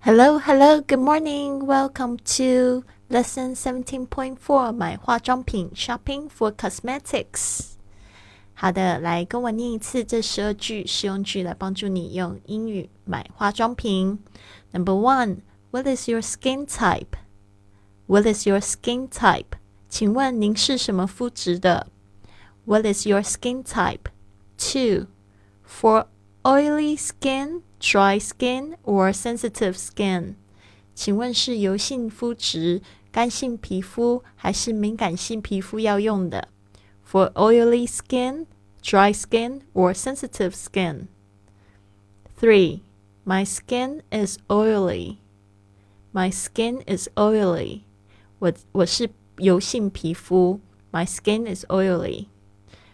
Hello, hello, good morning. Welcome to lesson 17.4买化妆品 Shopping for Cosmetics. 好的，来跟我念一次这十二句实用句，来帮助你用英语买化妆品。Number one, what is your skin type? What is your skin type? 请问您是什么肤质的？What is your skin type? Two, for oily skin, dry skin or sensitive skin? 请问是油性肤质、干性皮肤还是敏感性皮肤要用的？For oily skin, dry skin or sensitive skin? Three, my skin is oily. My skin is oily. 我我是油性皮肤。My skin is oily.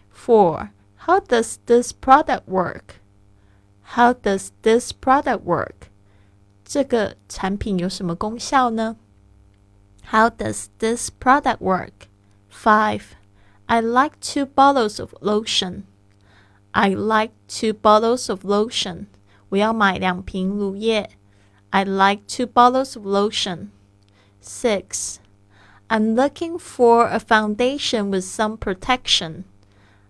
Four, how does this product work? How does this product work? 这个产品有什么功效呢？How does this product work? Five. I like two bottles of lotion. I like two bottles of lotion. 我要买两瓶乳液。I like two bottles of lotion. Six. I'm looking for a foundation with some protection.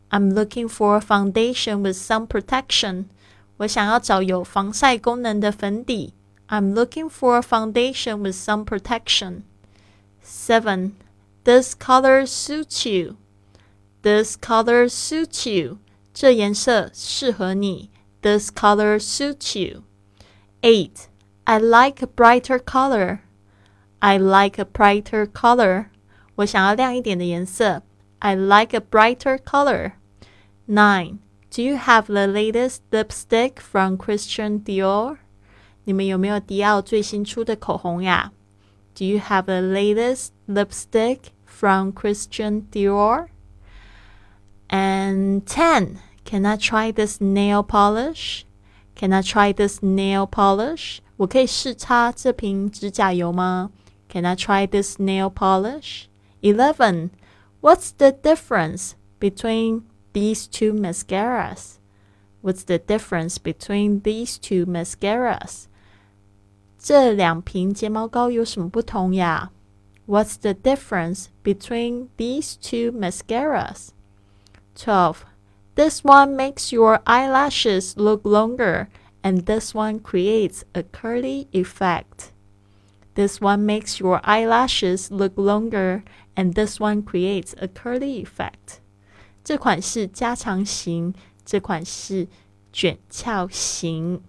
I'm looking for a foundation with some protection. 我想要找有防晒功能的粉底。I'm looking for a foundation with some protection. 7. This color suits you. This color suits you. 这颜色适合你。This color suits you. 8. I like a brighter color. I like a brighter color. 我想要亮一点的颜色。I like a brighter color. 9. Do you have the latest lipstick from Christian Dior? 你们有没有迪奥最新出的口红呀？Do you have the latest lipstick from Christian Dior? And 10. Can I try this nail polish? Can I try this nail polish? 我可以试擦这瓶指甲油吗？Can I try this nail polish? 11. What's the difference between these two mascaras? What's the difference between these two mascaras? 这两瓶睫毛膏有什么不同呀？What's the difference between these two mascaras? 12. This one makes your eyelashes look longer, and this one creates a curly effect. This one makes your eyelashes look longer, and this one creates a curly effect. 这款是加长型，这款是卷翘型。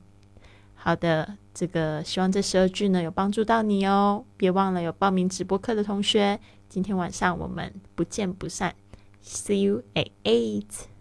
好的。这个希望这十二句呢有帮助到你哦！别忘了有报名直播课的同学，今天晚上我们不见不散。See you at eight.